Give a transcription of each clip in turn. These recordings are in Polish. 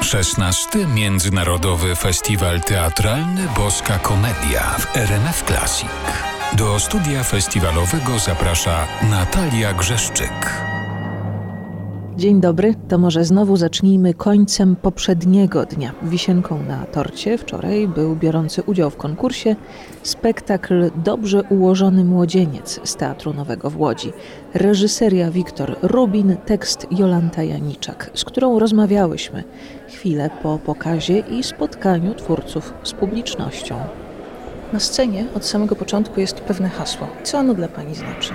16. Międzynarodowy Festiwal Teatralny Boska Komedia w RMF Classic. Do studia festiwalowego zaprasza Natalia Grzeszczyk. Dzień dobry, to może znowu zacznijmy końcem poprzedniego dnia. Wisienką na torcie wczoraj był biorący udział w konkursie spektakl Dobrze ułożony młodzieniec z Teatru Nowego w Łodzi. Reżyseria Wiktor Rubin, tekst Jolanta Janiczak, z którą rozmawiałyśmy chwilę po pokazie i spotkaniu twórców z publicznością. Na scenie od samego początku jest pewne hasło. Co ono dla Pani znaczy?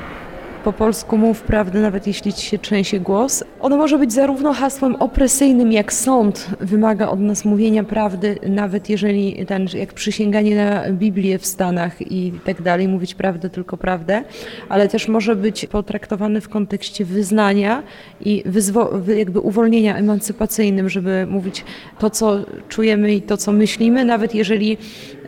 Po polsku mów prawdę, nawet jeśli ci się trzęsie głos. Ono może być zarówno hasłem opresyjnym, jak sąd wymaga od nas mówienia prawdy, nawet jeżeli ten, jak przysięganie na Biblię w Stanach i tak dalej, mówić prawdę, tylko prawdę, ale też może być potraktowany w kontekście wyznania i jakby uwolnienia emancypacyjnym, żeby mówić to, co czujemy i to, co myślimy, nawet jeżeli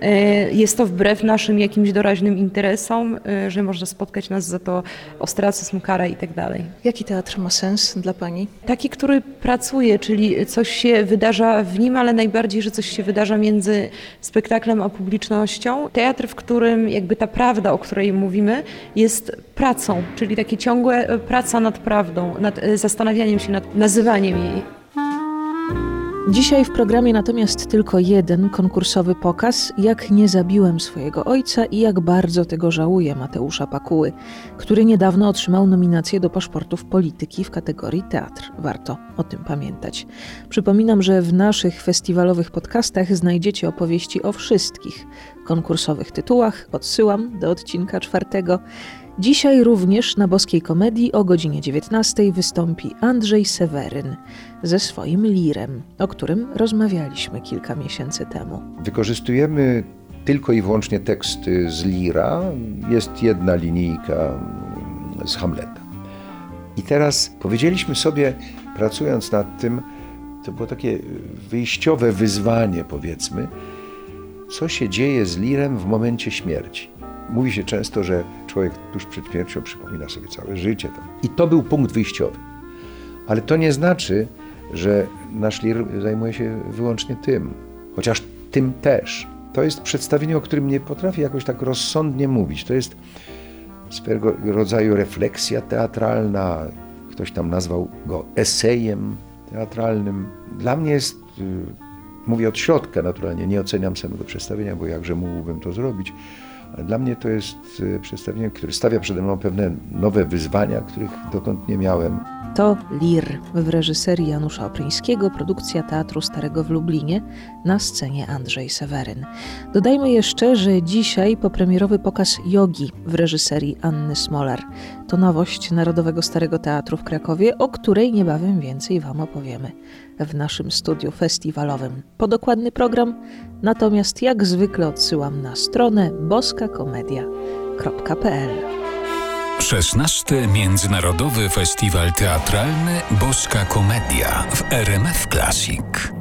e, jest to wbrew naszym jakimś doraźnym interesom, e, że można spotkać nas za to ostracyzm, kara i tak dalej. Jaki teatr ma sens dla Pani? Taki, który pracuje, czyli coś się wydarza w nim, ale najbardziej, że coś się wydarza między spektaklem a publicznością. Teatr, w którym jakby ta prawda, o której mówimy, jest pracą, czyli takie ciągłe e, praca nad prawdą, nad e, zastanawianiem się nad nazywaniem jej. Dzisiaj w programie natomiast tylko jeden konkursowy pokaz, jak nie zabiłem swojego ojca i jak bardzo tego żałuję Mateusza Pakuły, który niedawno otrzymał nominację do paszportów polityki w kategorii teatr. Warto o tym pamiętać. Przypominam, że w naszych festiwalowych podcastach znajdziecie opowieści o wszystkich konkursowych tytułach. Odsyłam do odcinka czwartego. Dzisiaj również na Boskiej Komedii o godzinie 19 wystąpi Andrzej Seweryn ze swoim lirem, o którym rozmawialiśmy kilka miesięcy temu. Wykorzystujemy tylko i wyłącznie teksty z lira. Jest jedna linijka z Hamleta. I teraz powiedzieliśmy sobie, pracując nad tym, to było takie wyjściowe wyzwanie, powiedzmy, co się dzieje z lirem w momencie śmierci. Mówi się często, że człowiek tuż przed śmiercią przypomina sobie całe życie. I to był punkt wyjściowy. Ale to nie znaczy, że nasz lir zajmuje się wyłącznie tym, chociaż tym też. To jest przedstawienie, o którym nie potrafię jakoś tak rozsądnie mówić. To jest swego rodzaju refleksja teatralna. Ktoś tam nazwał go esejem teatralnym. Dla mnie jest, y, mówię od środka naturalnie, nie oceniam samego przedstawienia, bo jakże mógłbym to zrobić dla mnie to jest e, przedstawienie, które stawia przede mną pewne nowe wyzwania, których dotąd nie miałem. To Lir w reżyserii Janusza Opryńskiego, produkcja Teatru Starego w Lublinie, na scenie Andrzej Seweryn. Dodajmy jeszcze, że dzisiaj popremierowy pokaz Jogi w reżyserii Anny Smolar. To nowość Narodowego Starego Teatru w Krakowie, o której niebawem więcej Wam opowiemy w naszym studiu festiwalowym. Po dokładny program natomiast jak zwykle odsyłam na stronę boskakomedia.pl 16. Międzynarodowy Festiwal Teatralny Boska Komedia w RMF Classic.